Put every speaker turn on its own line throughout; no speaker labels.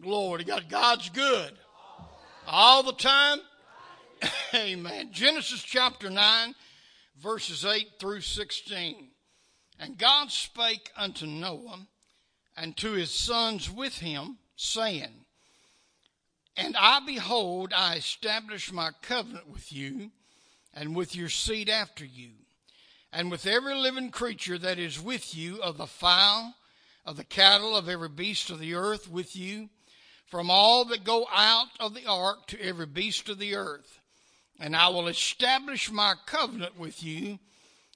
Glory to God. God's good. All the time. Amen. Genesis chapter 9, verses 8 through 16. And God spake unto Noah and to his sons with him, saying, And I behold, I establish my covenant with you and with your seed after you, and with every living creature that is with you of the fowl, of the cattle, of every beast of the earth with you from all that go out of the ark to every beast of the earth. And I will establish my covenant with you.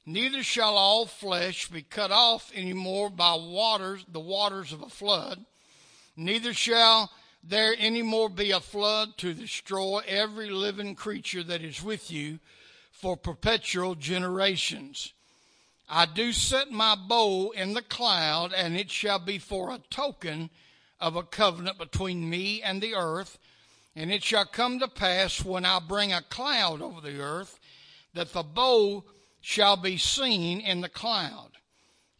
Neither shall all flesh be cut off any more by waters, the waters of a flood. Neither shall there any more be a flood to destroy every living creature that is with you for perpetual generations. I do set my bow in the cloud, and it shall be for a token of a covenant between me and the earth. And it shall come to pass when I bring a cloud over the earth that the bow shall be seen in the cloud.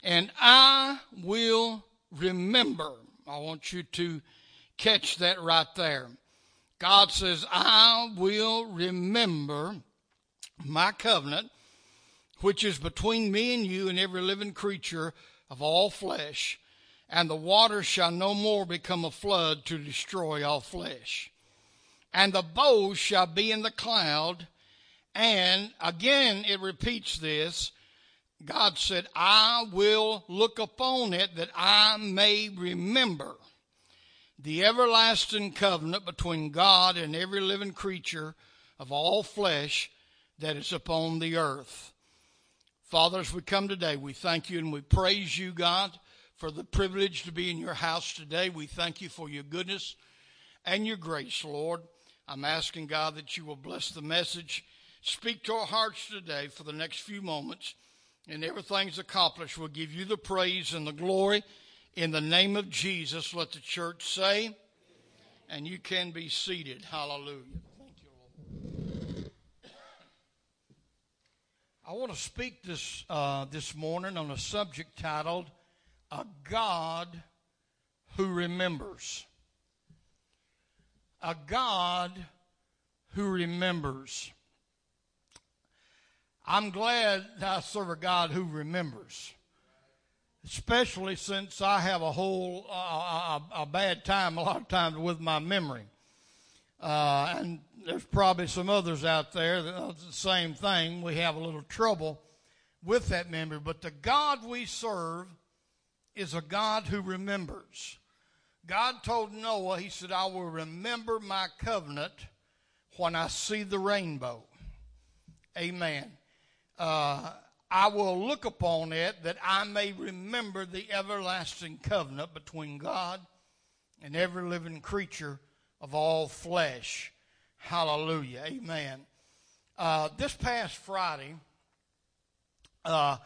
And I will remember. I want you to catch that right there. God says, I will remember my covenant, which is between me and you and every living creature of all flesh and the waters shall no more become a flood to destroy all flesh. And the bow shall be in the cloud. And again, it repeats this. God said, I will look upon it that I may remember the everlasting covenant between God and every living creature of all flesh that is upon the earth. Father, as we come today, we thank you and we praise you, God for the privilege to be in your house today. We thank you for your goodness and your grace, Lord. I'm asking God that you will bless the message. Speak to our hearts today for the next few moments, and everything's accomplished. We'll give you the praise and the glory. In the name of Jesus, let the church say, and you can be seated. Hallelujah. Thank you, Lord. I want to speak this uh, this morning on a subject titled a God who remembers. A God who remembers. I'm glad I serve a God who remembers, especially since I have a whole uh, a, a, bad time a lot of times with my memory, uh, and there's probably some others out there that the same thing. We have a little trouble with that memory, but the God we serve is a God who remembers. God told Noah, He said, I will remember my covenant when I see the rainbow. Amen. Uh, I will look upon it that I may remember the everlasting covenant between God and every living creature of all flesh. Hallelujah. Amen. Uh, this past Friday, uh,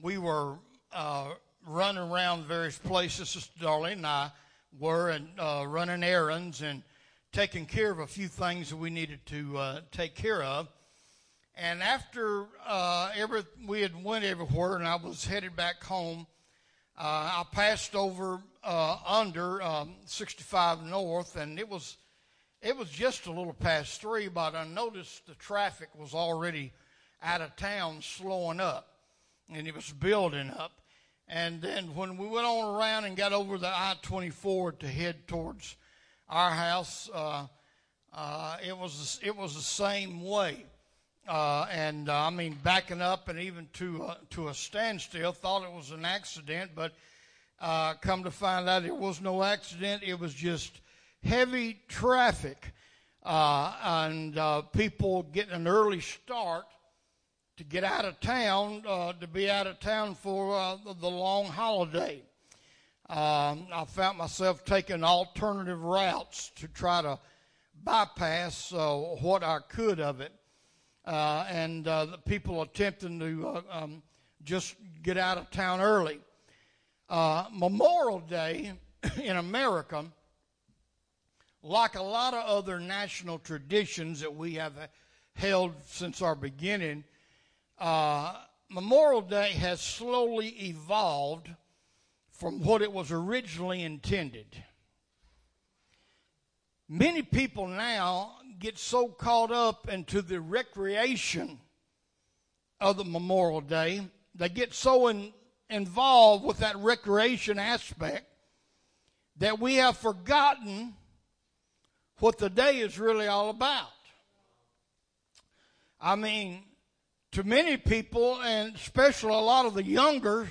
we were uh, running around various places. Sister Darlene and I were and uh, running errands and taking care of a few things that we needed to uh, take care of. And after uh, every we had went everywhere, and I was headed back home, uh, I passed over uh, under um, 65 North, and it was it was just a little past three, but I noticed the traffic was already out of town, slowing up, and it was building up. And then when we went on around and got over the I 24 to head towards our house, uh, uh, it, was, it was the same way. Uh, and uh, I mean, backing up and even to, uh, to a standstill, thought it was an accident, but uh, come to find out it was no accident. It was just heavy traffic and people getting an early start to get out of town, uh, to be out of town for uh, the long holiday. Um, I found myself taking alternative routes to try to bypass uh, what I could of it. Uh, and uh, the people attempting to uh, um, just get out of town early. Memorial Day in America, like a lot of other national traditions that we have held since our beginning, uh, Memorial Day has slowly evolved from what it was originally intended. many people now get so caught up into the recreation of the Memorial Day, they get so in, involved with that recreation aspect that we have forgotten what the day is really all about. I mean, to many people, and especially a lot of the younger,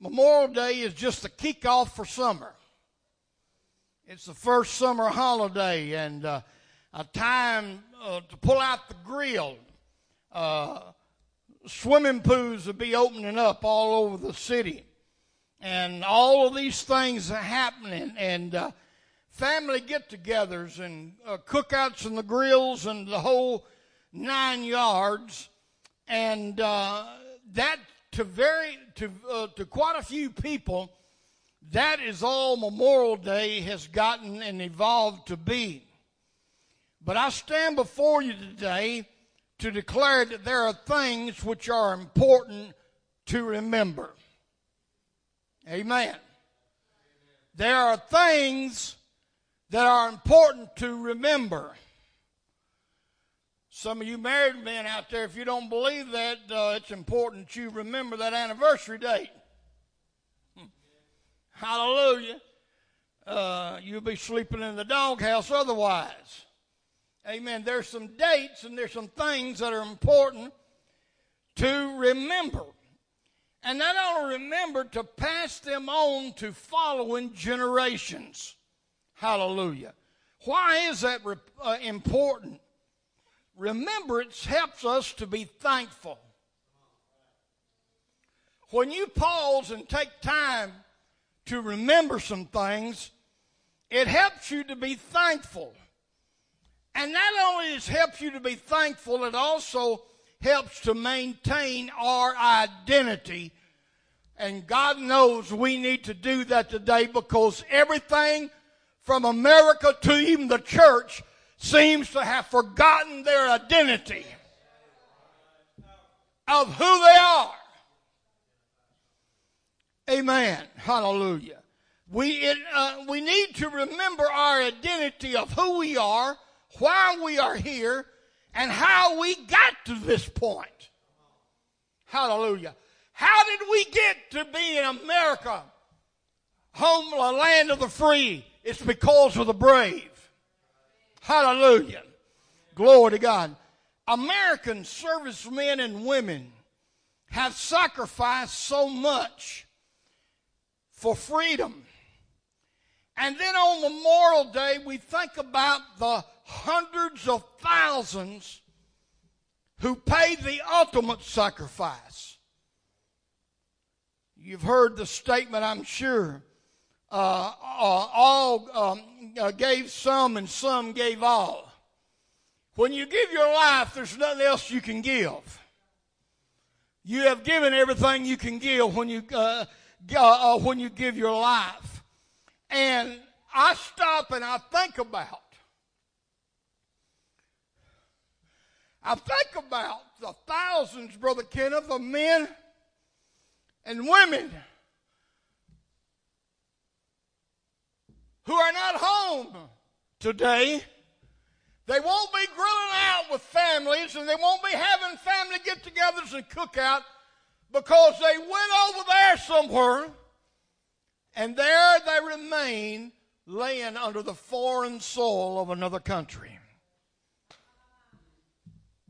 Memorial Day is just the kickoff for summer. It's the first summer holiday and uh, a time uh, to pull out the grill. Uh, swimming pools will be opening up all over the city. And all of these things are happening. And uh, family get togethers and uh, cookouts and the grills and the whole nine yards. And uh, that, to, very, to, uh, to quite a few people, that is all Memorial Day has gotten and evolved to be. But I stand before you today to declare that there are things which are important to remember. Amen. There are things that are important to remember. Some of you married men out there, if you don't believe that, uh, it's important that you remember that anniversary date. Hmm. Hallelujah. Uh, you'll be sleeping in the doghouse otherwise. Amen. There's some dates and there's some things that are important to remember. And not only remember, to pass them on to following generations. Hallelujah. Why is that uh, important? Remembrance helps us to be thankful. When you pause and take time to remember some things, it helps you to be thankful. And not only does it help you to be thankful, it also helps to maintain our identity. And God knows we need to do that today because everything from America to even the church seems to have forgotten their identity of who they are. Amen. Hallelujah. We, it, uh, we need to remember our identity of who we are why we are here and how we got to this point. Hallelujah. How did we get to be in America, home, land of the free? It's because of the brave. Hallelujah. Glory to God. American servicemen and women have sacrificed so much for freedom. And then on Memorial Day, we think about the hundreds of thousands who paid the ultimate sacrifice. You've heard the statement, I'm sure. Uh, uh, all um, uh, gave some and some gave all. When you give your life, there's nothing else you can give. You have given everything you can give when you uh, uh, uh, when you give your life. And I stop and I think about I think about the thousands, Brother Kenneth, of men and women who are not home today. They won't be grilling out with families and they won't be having family get togethers and cookout because they went over there somewhere and there they remain laying under the foreign soil of another country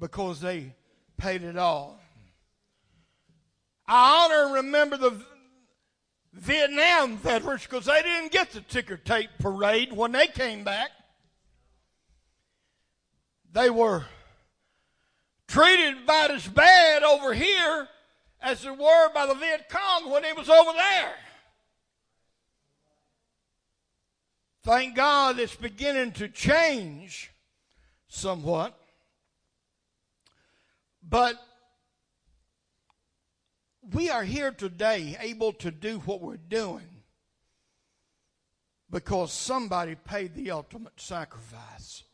because they paid it all. I honor and remember the Vietnam veterans because they didn't get the ticker tape parade when they came back. They were treated about as bad over here as they were by the Viet Cong when he was over there. Thank God it's beginning to change somewhat. But we are here today able to do what we're doing because somebody paid the ultimate sacrifice.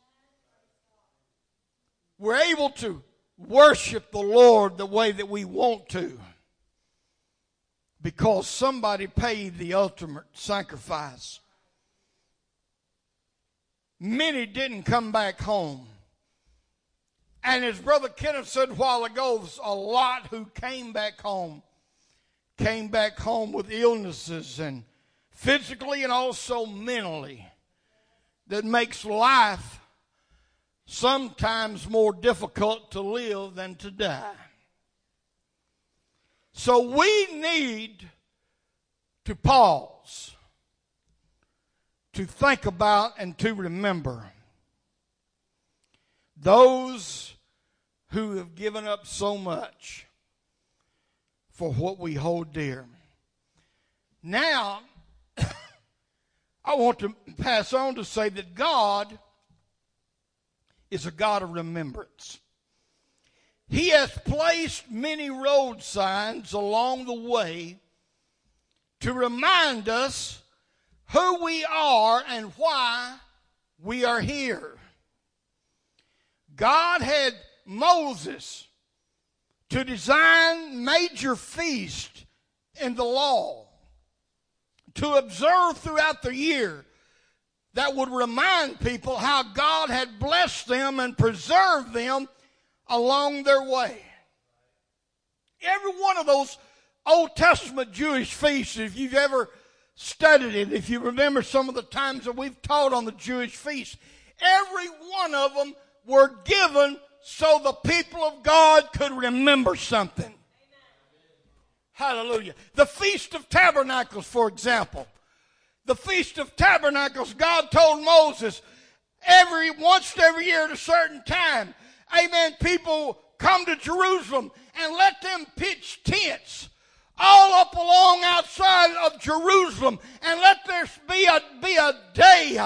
We're able to worship the Lord the way that we want to because somebody paid the ultimate sacrifice. many didn't come back home. And as Brother Kenneth said a while ago, a lot who came back home, came back home with illnesses and physically and also mentally that makes life sometimes more difficult to live than to die. So we need to pause, to think about, and to remember those who have given up so much for what we hold dear. Now, I want to pass on to say that God is a God of remembrance. He has placed many road signs along the way to remind us who we are and why we are here. God had Moses to design major feasts in the law to observe throughout the year that would remind people how God had blessed them and preserved them along their way. Every one of those Old Testament Jewish feasts, if you've ever studied it, if you remember some of the times that we've taught on the Jewish feasts, every one of them were given so the people of God could remember something. Hallelujah. The Feast of Tabernacles, for example. The Feast of Tabernacles, God told Moses every once every year at a certain time, amen, people come to Jerusalem and let them pitch tents all up along outside of Jerusalem and let there be a, be a day,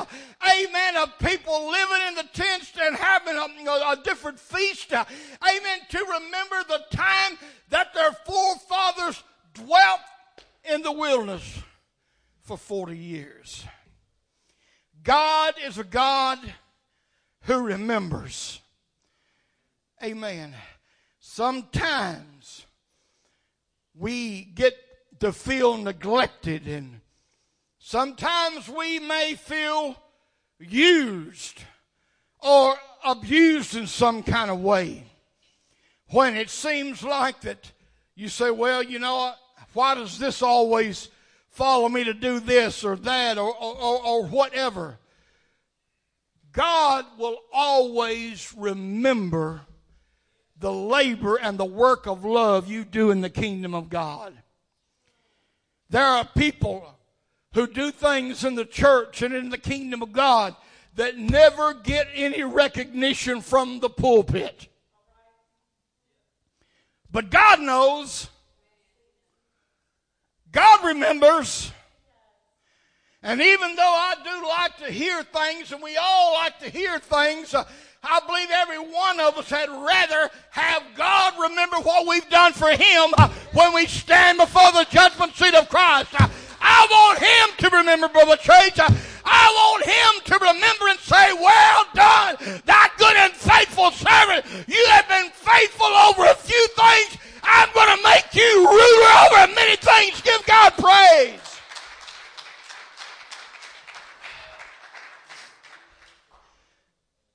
amen, of people living in the tents and having a, a different feast, amen, to remember the time that their forefathers dwelt in the wilderness for 40 years. God is a God who remembers. Amen. Sometimes we get to feel neglected and sometimes we may feel used or abused in some kind of way when it seems like that you say, well, you know, why does this always follow me to do this or that or, or, or whatever? God will always remember the labor and the work of love you do in the kingdom of God. There are people who do things in the church and in the kingdom of God that never get any recognition from the pulpit. But God knows. God remembers. And even though I do like to hear things, and we all like to hear things, uh, I believe every one of us had rather have God remember what we've done for Him uh, when we stand before the judgment seat of Christ. Uh, I want Him to remember, Brother. Uh, I want Him to remember and say, Well done, thy good and faithful servant. You have been faithful over a few things. I'm going to make you ruler over many things. Give God praise.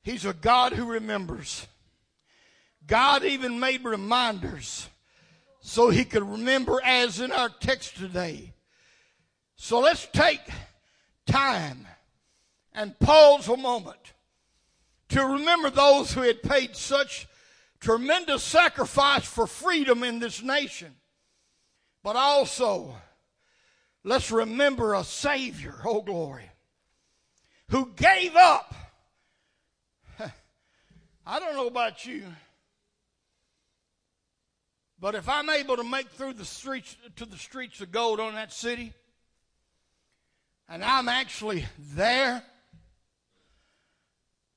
He's a God who remembers. God even made reminders so he could remember, as in our text today. So let's take time and pause a moment to remember those who had paid such tremendous sacrifice for freedom in this nation. But also, let's remember a Savior, oh glory, who gave up. I don't know about you, but if I'm able to make through the streets to the streets of gold on that city, and I'm actually there,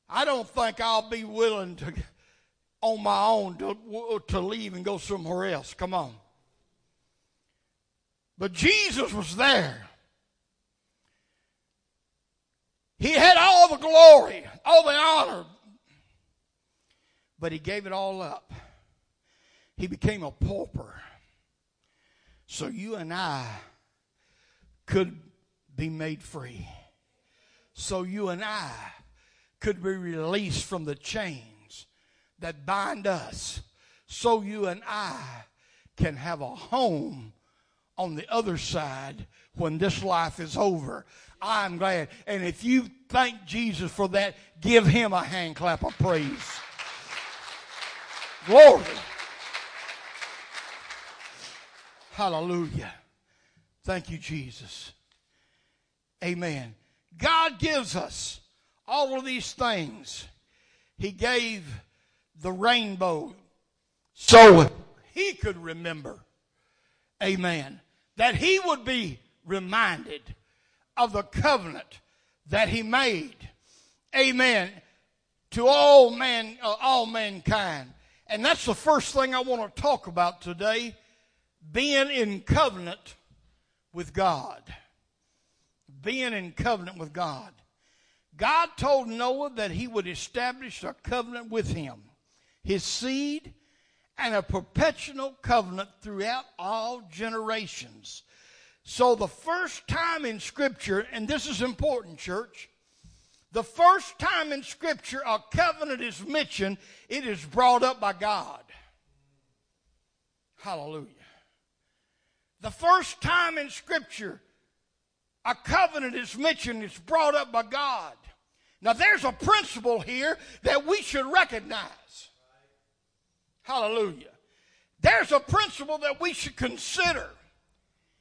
I don't think I'll be willing to, on my own, to, to leave and go somewhere else. Come on. But Jesus was there. He had all the glory, all the honor, but he gave it all up. He became a pauper. So you and I could be made free. So you and I could be released from the chains that bind us so you and I can have a home on the other side when this life is over. I'm glad. And if you thank Jesus for that, give him a hand clap of praise. Glory. Hallelujah. Thank you, Jesus. Amen. God gives us all of these things. He gave the rainbow so he could remember. Amen. That he would be reminded of the covenant that he made. Amen. To all man, uh, all mankind. And that's the first thing I want to talk about today. Being in covenant with God. Being in covenant with God. God told Noah that he would establish a covenant with him, his seed, and a perpetual covenant throughout all generations. So the first time in Scripture, and this is important, church, the first time in Scripture a covenant is mentioned, it is brought up by God. Hallelujah. The first time in Scripture a covenant is mentioned, it's brought up by God. Now, there's a principle here that we should recognize. Hallelujah. There's a principle that we should consider,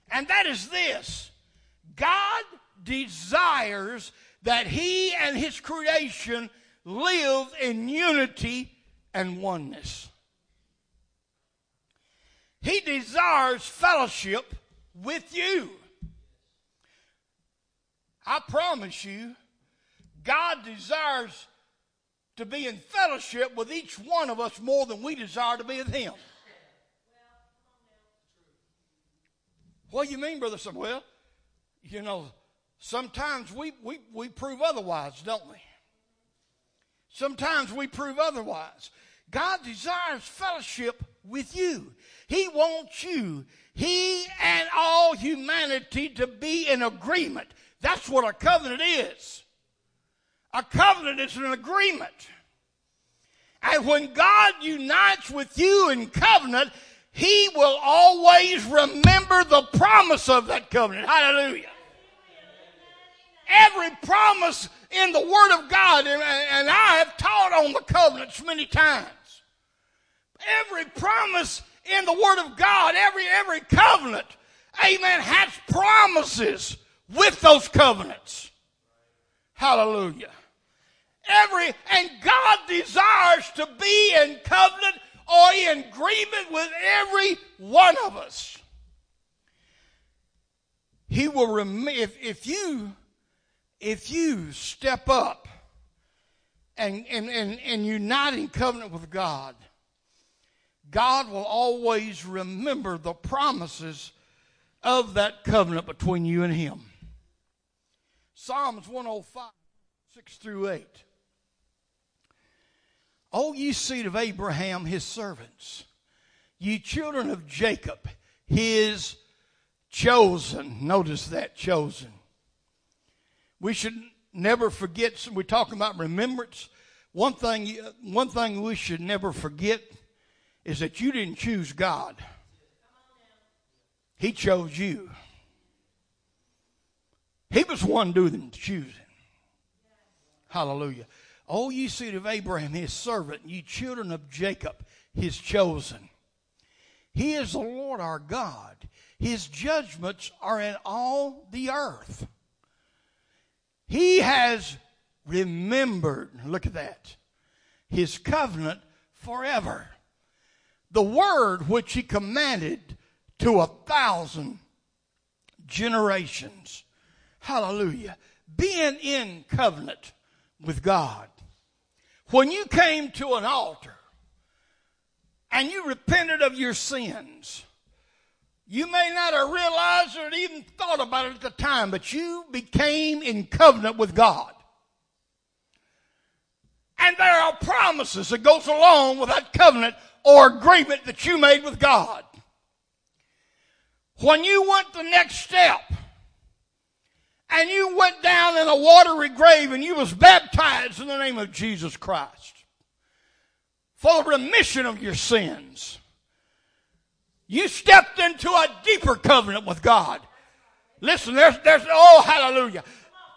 and that is this God desires that He and His creation live in unity and oneness. He desires fellowship with you. I promise you, God desires to be in fellowship with each one of us more than we desire to be with Him. What do you mean, Brother Samuel? Well, you know, sometimes we, we, we prove otherwise, don't we? Sometimes we prove otherwise. God desires fellowship with you. He wants you, He and all humanity to be in agreement. That's what a covenant is. A covenant is an agreement. And when God unites with you in covenant, He will always remember the promise of that covenant. Hallelujah. Every promise in the Word of God, and, and I have taught on the covenants many times. Every promise in the Word of God, every every covenant, amen, has promises with those covenants. Hallelujah. Every, and God desires to be in covenant or in agreement with every one of us. He will rem- if, if you if you step up and, and, and, and unite in covenant with God, God will always remember the promises of that covenant between you and Him. Psalms 105, 6 through 8. O ye seed of Abraham, his servants, ye children of Jacob, his chosen. Notice that, chosen. We should never forget, we're talking about remembrance. One thing, one thing we should never forget is that you didn't choose God. He chose you. He was one doing the choosing. Hallelujah. O ye seed of Abraham, his servant, ye children of Jacob, his chosen. He is the Lord our God. His judgments are in all the earth. He has remembered, look at that, his covenant forever. The word which he commanded to a thousand generations. Hallelujah. Being in covenant with God. When you came to an altar and you repented of your sins, you may not have realized or even thought about it at the time, but you became in covenant with God. And there are promises that goes along with that covenant or agreement that you made with God. When you went the next step and you went down in a watery grave and you was baptized in the name of Jesus Christ for the remission of your sins. You stepped into a deeper covenant with God. Listen, there's, there's, oh, hallelujah.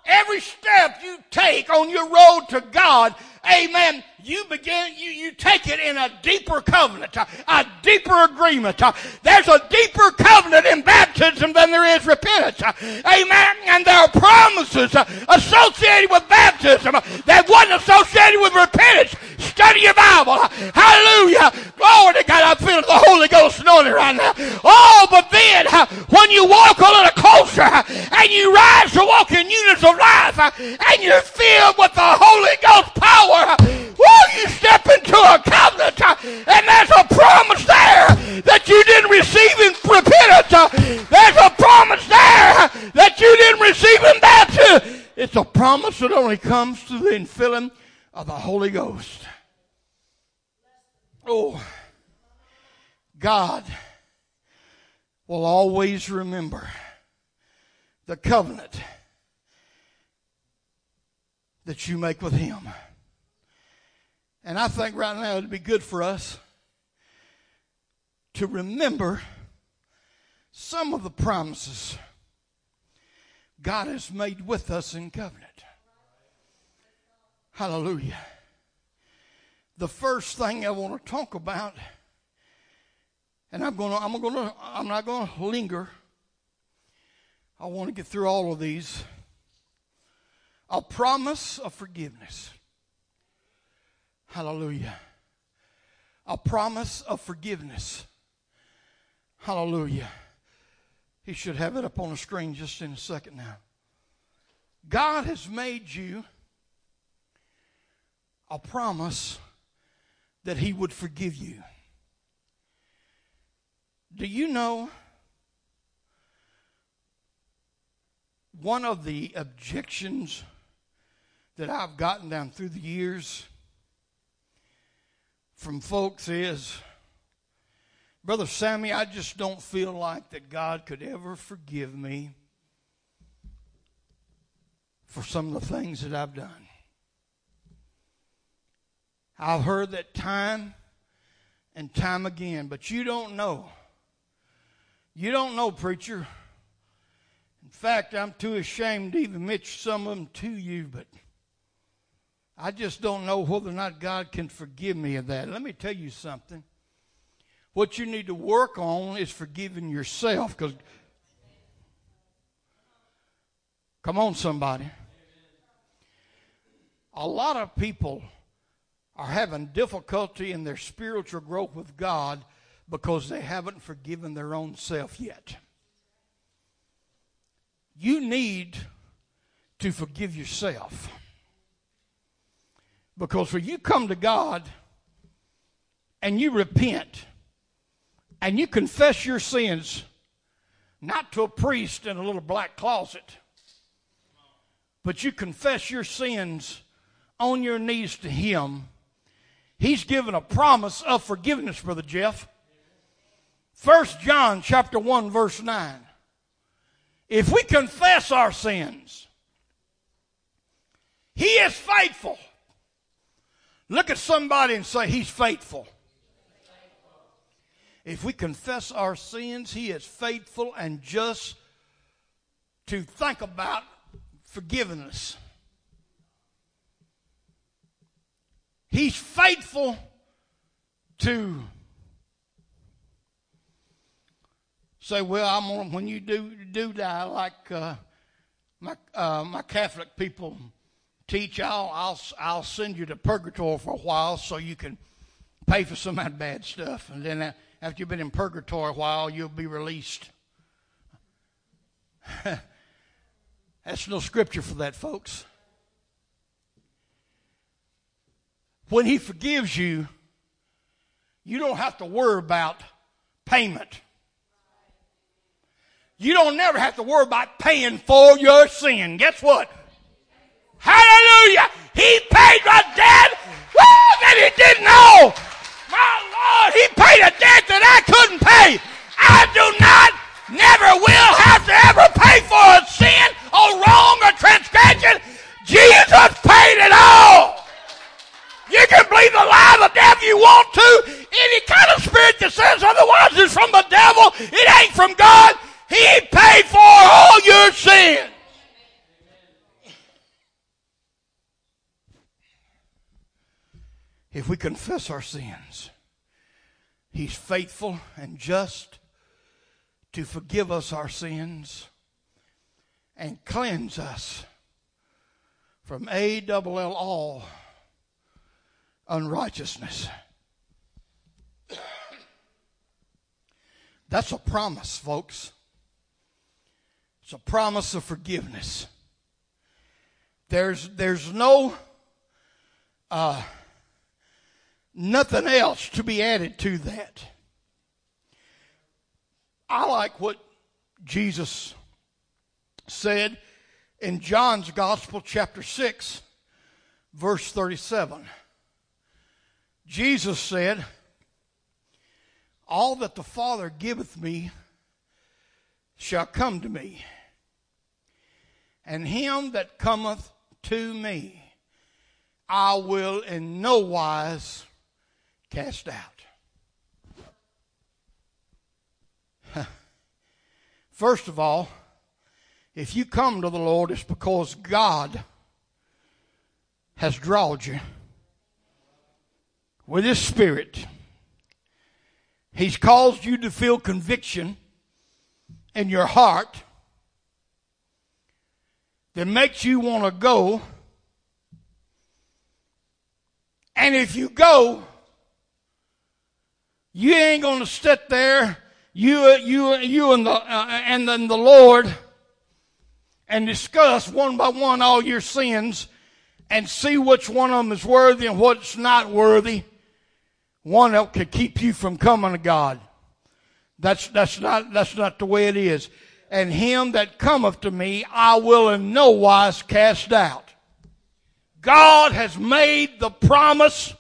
Every step you take on your road to God, amen, you begin, you, you take it in a deeper covenant, a, a deeper agreement. There's a deeper covenant in baptism than there is repentance. Amen. And there are promises associated with baptism that wasn't associated with repentance. Study your Bible. Hallelujah. Glory to God. I feel the Holy Ghost anointing right now. Oh, but then when you walk a little closer and you rise to walk in units of life and you're filled with the Holy Ghost power, well, you step into a covenant and there's a promise there that you didn't receive in repentance. There's a promise there that you didn't receive in baptism. It's a promise that only comes through the infilling of the Holy Ghost. Oh, God will always remember the covenant that you make with Him. And I think right now it'd be good for us to remember some of the promises God has made with us in covenant. Hallelujah. The first thing I want to talk about, and I'm going to, I'm going to, I'm not going to linger. I want to get through all of these. A promise of forgiveness. Hallelujah. A promise of forgiveness. Hallelujah. He should have it up on the screen just in a second now. God has made you a promise that He would forgive you. Do you know one of the objections that I've gotten down through the years from folks is, Brother Sammy, I just don't feel like that God could ever forgive me for some of the things that I've done. I've heard that time and time again, but you don't know. You don't know, preacher. In fact, I'm too ashamed to even admit some of them to you, but I just don't know whether or not God can forgive me of that. Let me tell you something. What you need to work on is forgiving yourself because Come on, somebody. A lot of people are having difficulty in their spiritual growth with God because they haven't forgiven their own self yet. You need to forgive yourself. Because when you come to God and you repent and you confess your sins, not to a priest in a little black closet, but you confess your sins on your knees to Him He's given a promise of forgiveness, Brother Jeff. First John chapter 1, verse 9. If we confess our sins, He is faithful. Look at somebody and say, He's faithful. If we confess our sins, He is faithful and just to think about forgiving us. He's faithful to say, well, I'm gonna, when you do do die, like uh, my uh, my Catholic people teach, I'll I'll I'll send you to purgatory for a while so you can pay for some of that bad stuff, and then after you've been in purgatory a while, you'll be released. That's no scripture for that, folks. when He forgives you, you don't have to worry about payment. You don't never have to worry about paying for your sin. Guess what? Hallelujah! He paid a debt woo, that he didn't know. My Lord, he paid a debt that I couldn't pay. I do not, never will have to ever pay for a sin or wrong or transgression. Jesus paid it all. You can believe the lie of the devil you want to. Any kind of spirit that says otherwise is from the devil. It ain't from God. He paid for all your sins. If we confess our sins, He's faithful and just to forgive us our sins and cleanse us from A double L all unrighteousness. That's a promise, folks. It's a promise of forgiveness. There's, there's no, uh, nothing else to be added to that. I like what Jesus said in John's Gospel, chapter 6, verse 37. Jesus said, All that the Father giveth me shall come to me, and him that cometh to me I will in no wise cast out. First of all, if you come to the Lord, it's because God has drawn you with His Spirit. He's caused you to feel conviction in your heart that makes you want to go. And if you go, you ain't going to sit there, you, you, you and the, uh, and then the Lord, and discuss one by one all your sins and see which one of them is worthy and what's not worthy. One that could keep you from coming to God. That's, that's not, that's not the way it is. And him that cometh to me, I will in no wise cast out. God has made the promise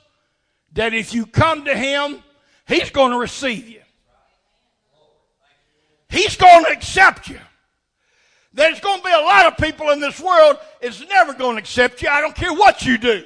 that if you come to him, He's going to receive you. He's going to accept you. There's going to be a lot of people in this world is never going to accept you. I don't care what you do.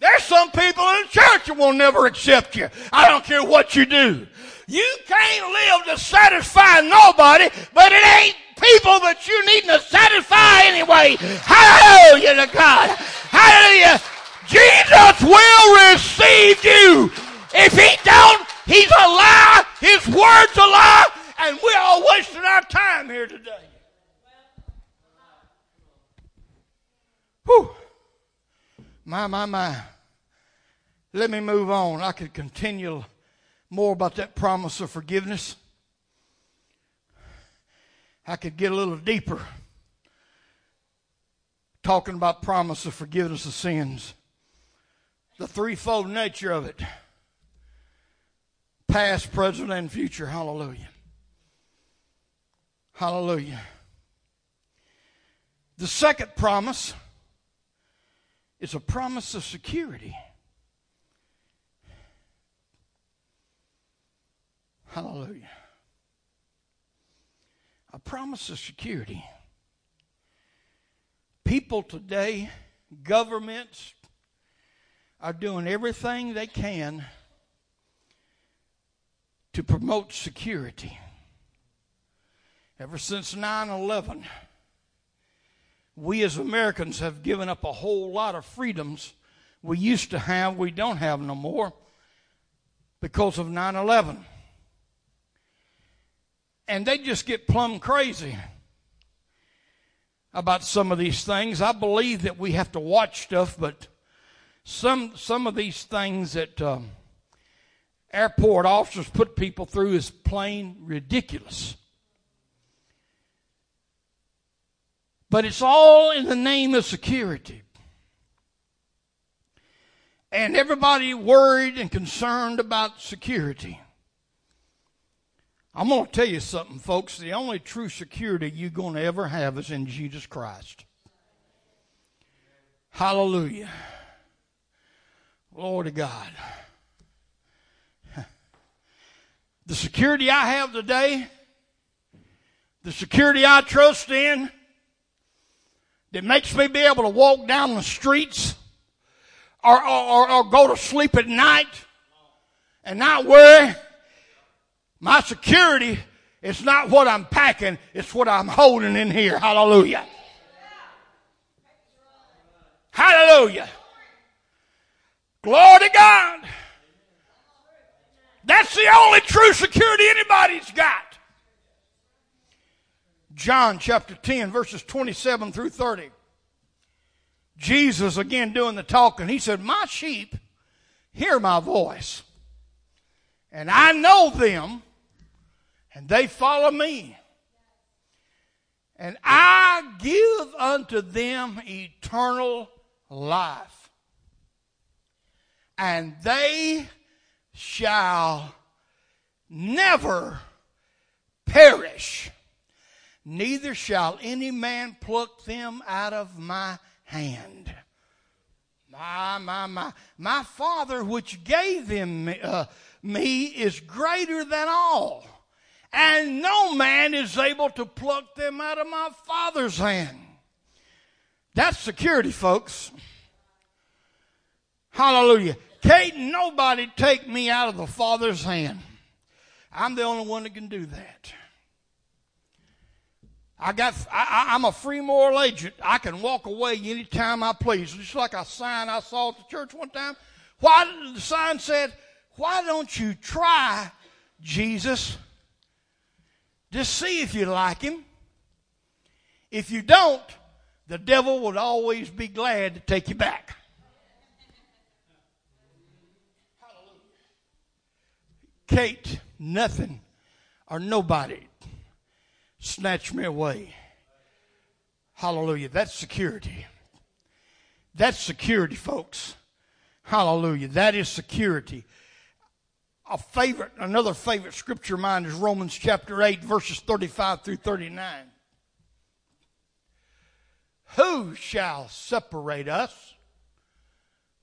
There's some people in the church that will never accept you. I don't care what you do. You can't live to satisfy nobody, but it ain't people that you need to satisfy anyway. Hallelujah to God. Hallelujah. Jesus will receive you. If he don't, he's a lie. His word's a lie. And we're all wasting our time here today. Whew. My, my, my. Let me move on. I could continue more about that promise of forgiveness. I could get a little deeper talking about promise of forgiveness of sins. The threefold nature of it past, present, and future. Hallelujah. Hallelujah. The second promise is a promise of security. Hallelujah. A promise of security. People today, governments, are doing everything they can to promote security. Ever since 9 11, we as Americans have given up a whole lot of freedoms we used to have, we don't have no more because of 9 11. And they just get plumb crazy about some of these things. I believe that we have to watch stuff, but some some of these things that um, airport officers put people through is plain ridiculous. But it's all in the name of security. And everybody worried and concerned about security. I'm going to tell you something, folks. The only true security you're going to ever have is in Jesus Christ. Hallelujah. Glory to God. The security I have today, the security I trust in, that makes me be able to walk down the streets or, or, or go to sleep at night and not worry. My security is not what I'm packing, it's what I'm holding in here. Hallelujah. Hallelujah. Glory to God. That's the only true security anybody's got. John chapter 10, verses 27 through 30. Jesus again doing the talking. He said, My sheep hear my voice, and I know them, and they follow me. And I give unto them eternal life, and they shall never perish, neither shall any man pluck them out of my hand. My, my, my. My Father, which gave him uh, me, is greater than all. And no man is able to pluck them out of my Father's hand. That's security, folks. Hallelujah. Can't nobody take me out of the Father's hand. I'm the only one that can do that. I got, I, am a free moral agent. I can walk away anytime I please. Just like a sign I saw at the church one time. Why, the sign said, why don't you try Jesus? Just see if you like him. If you don't, the devil would always be glad to take you back. Kate, nothing or nobody snatch me away. Hallelujah. That's security. That's security, folks. Hallelujah. That is security. A favorite, another favorite scripture of mine is Romans chapter 8, verses 35 through 39. Who shall separate us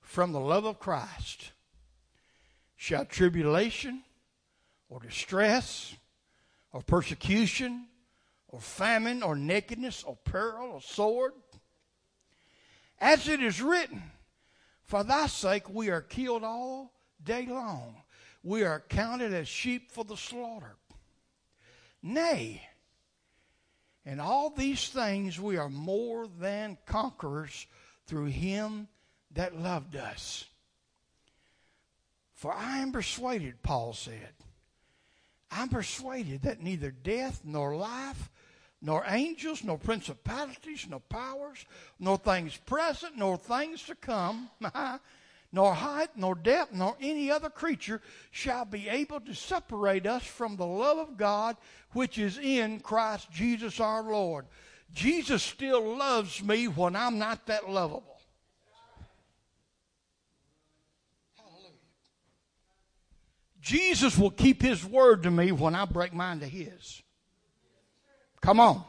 from the love of Christ? Shall tribulation or distress or persecution or famine or nakedness or peril or sword. As it is written, For thy sake we are killed all day long. We are counted as sheep for the slaughter. Nay, in all these things we are more than conquerors through him that loved us. For I am persuaded, Paul said, I'm persuaded that neither death nor life, nor angels, nor principalities, nor powers, nor things present, nor things to come, nor height, nor depth, nor any other creature shall be able to separate us from the love of God which is in Christ Jesus our Lord. Jesus still loves me when I'm not that lovable. Jesus will keep his word to me when I break mine to his. Come on.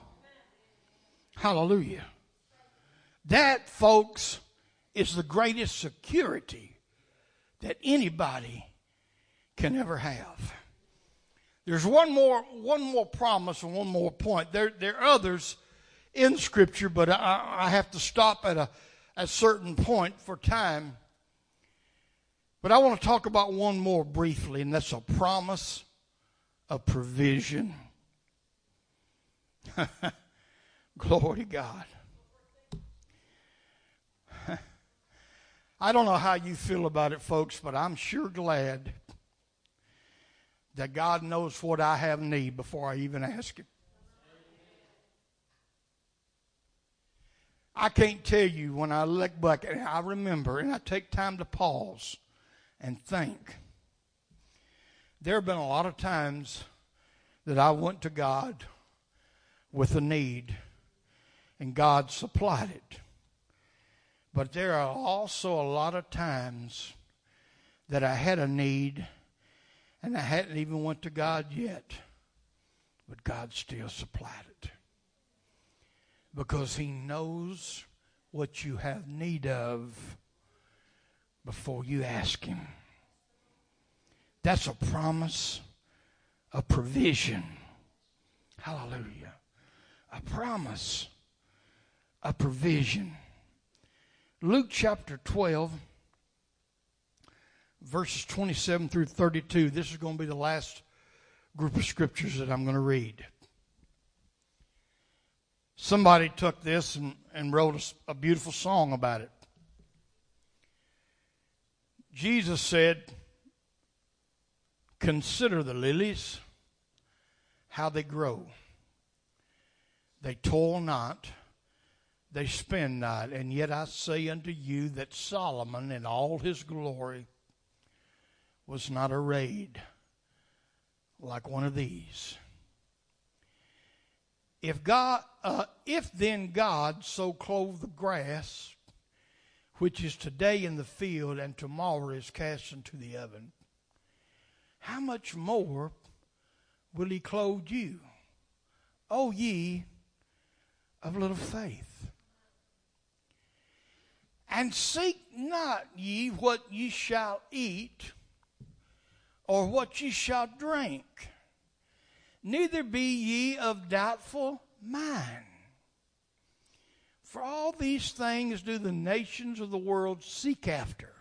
Hallelujah. That, folks, is the greatest security that anybody can ever have. There's one more, one more promise and one more point. There, there are others in Scripture, but I, I have to stop at a, a certain point for time. But I want to talk about one more briefly, and that's a promise of provision. Glory to God. I don't know how you feel about it, folks, but I'm sure glad that God knows what I have need before I even ask Him. I can't tell you when I look back and I remember and I take time to pause and think. There have been a lot of times that I went to God with a need and God supplied it. But there are also a lot of times that I had a need and I hadn't even went to God yet. But God still supplied it. Because he knows what you have need of before you ask Him. That's a promise, a provision. Hallelujah. A promise, a provision. Luke chapter 12, verses 27 through 32. This is going to be the last group of scriptures that I'm going to read. Somebody took this and, and wrote a, a beautiful song about it. Jesus said, Consider the lilies, how they grow. They toil not, they spend not, and yet I say unto you that Solomon in all his glory was not arrayed like one of these. If God, uh, if then God so clothe the grass, which is today in the field and tomorrow is cast into the oven, how much more will He clothe you, O ye of little faith? And seek not ye what ye shall eat, or what ye shall drink neither be ye of doubtful mind. For all these things do the nations of the world seek after.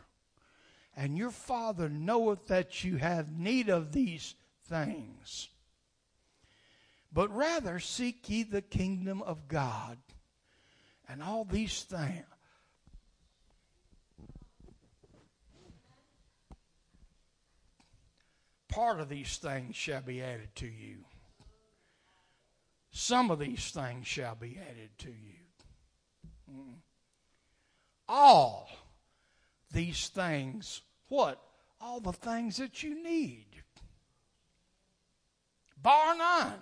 And your Father knoweth that you have need of these things. But rather seek ye the kingdom of God, and all these things. Part of these things shall be added to you some of these things shall be added to you. Mm. All these things, what? All the things that you need. Bar none.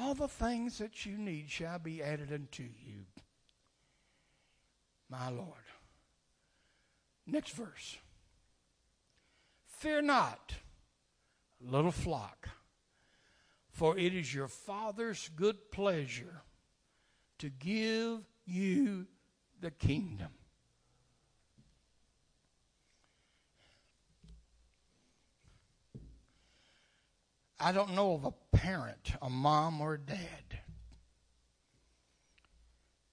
All the things that you need shall be added unto you. My Lord. Next verse. Fear not, little flock for it is your Father's good pleasure to give you the kingdom. I don't know of a parent, a mom or a dad,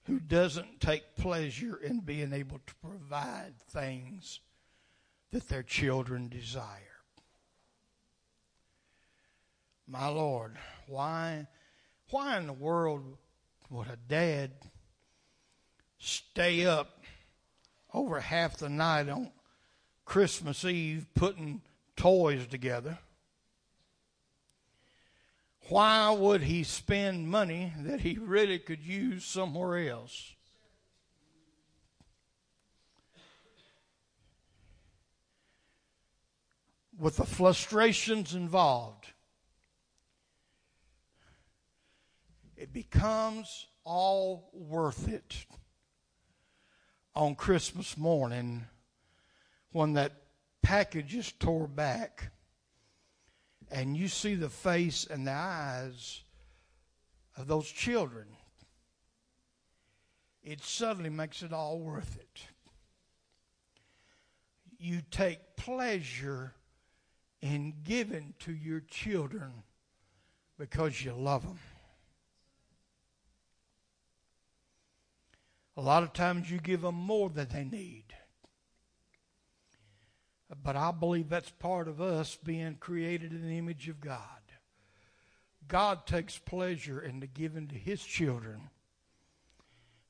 who doesn't take pleasure in being able to provide things that their children desire. My Lord, why, why in the world would a dad stay up over half the night on Christmas Eve putting toys together? Why would he spend money that he really could use somewhere else? With the frustrations involved it becomes all worth it on Christmas morning when that package is tore back and you see the face and the eyes of those children. It suddenly makes it all worth it. You take pleasure in giving to your children because you love them. A lot of times you give them more than they need. But I believe that's part of us being created in the image of God. God takes pleasure in the giving to his children.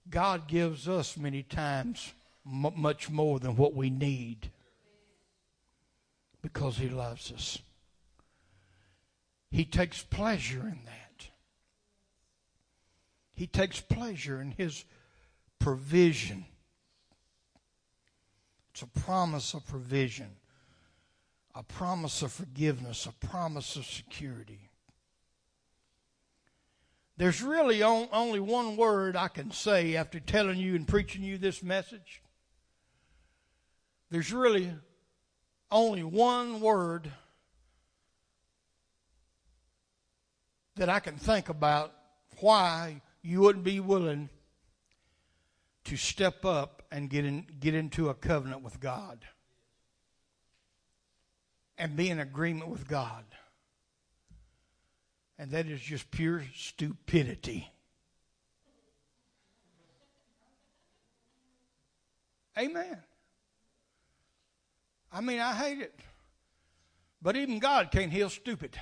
God gives us many times m- much more than what we need because he loves us. He takes pleasure in that. He takes pleasure in his provision. It's a promise of provision, a promise of forgiveness, a promise of security. There's really only one word I can say after telling you and preaching you this message. There's really only one word that I can think about why you wouldn't be willing to step up and get in, get into a covenant with God and be in agreement with God. And that is just pure stupidity. Amen. I mean, I hate it. But even God can't heal stupid.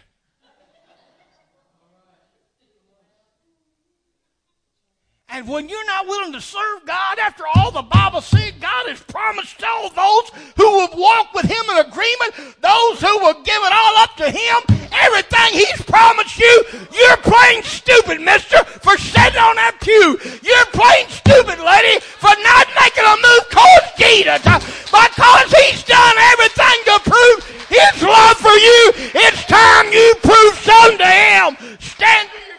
And when you're not willing to serve God, after all the Bible said, God has promised to all those who will walk with Him in agreement, those who will give it all up to Him, everything He's promised you, you're playing stupid, mister, for sitting on that pew. You're playing stupid, lady, for not making a move called Jesus. Because He's done everything to prove His love for you, it's time you prove something to Him. Stand to your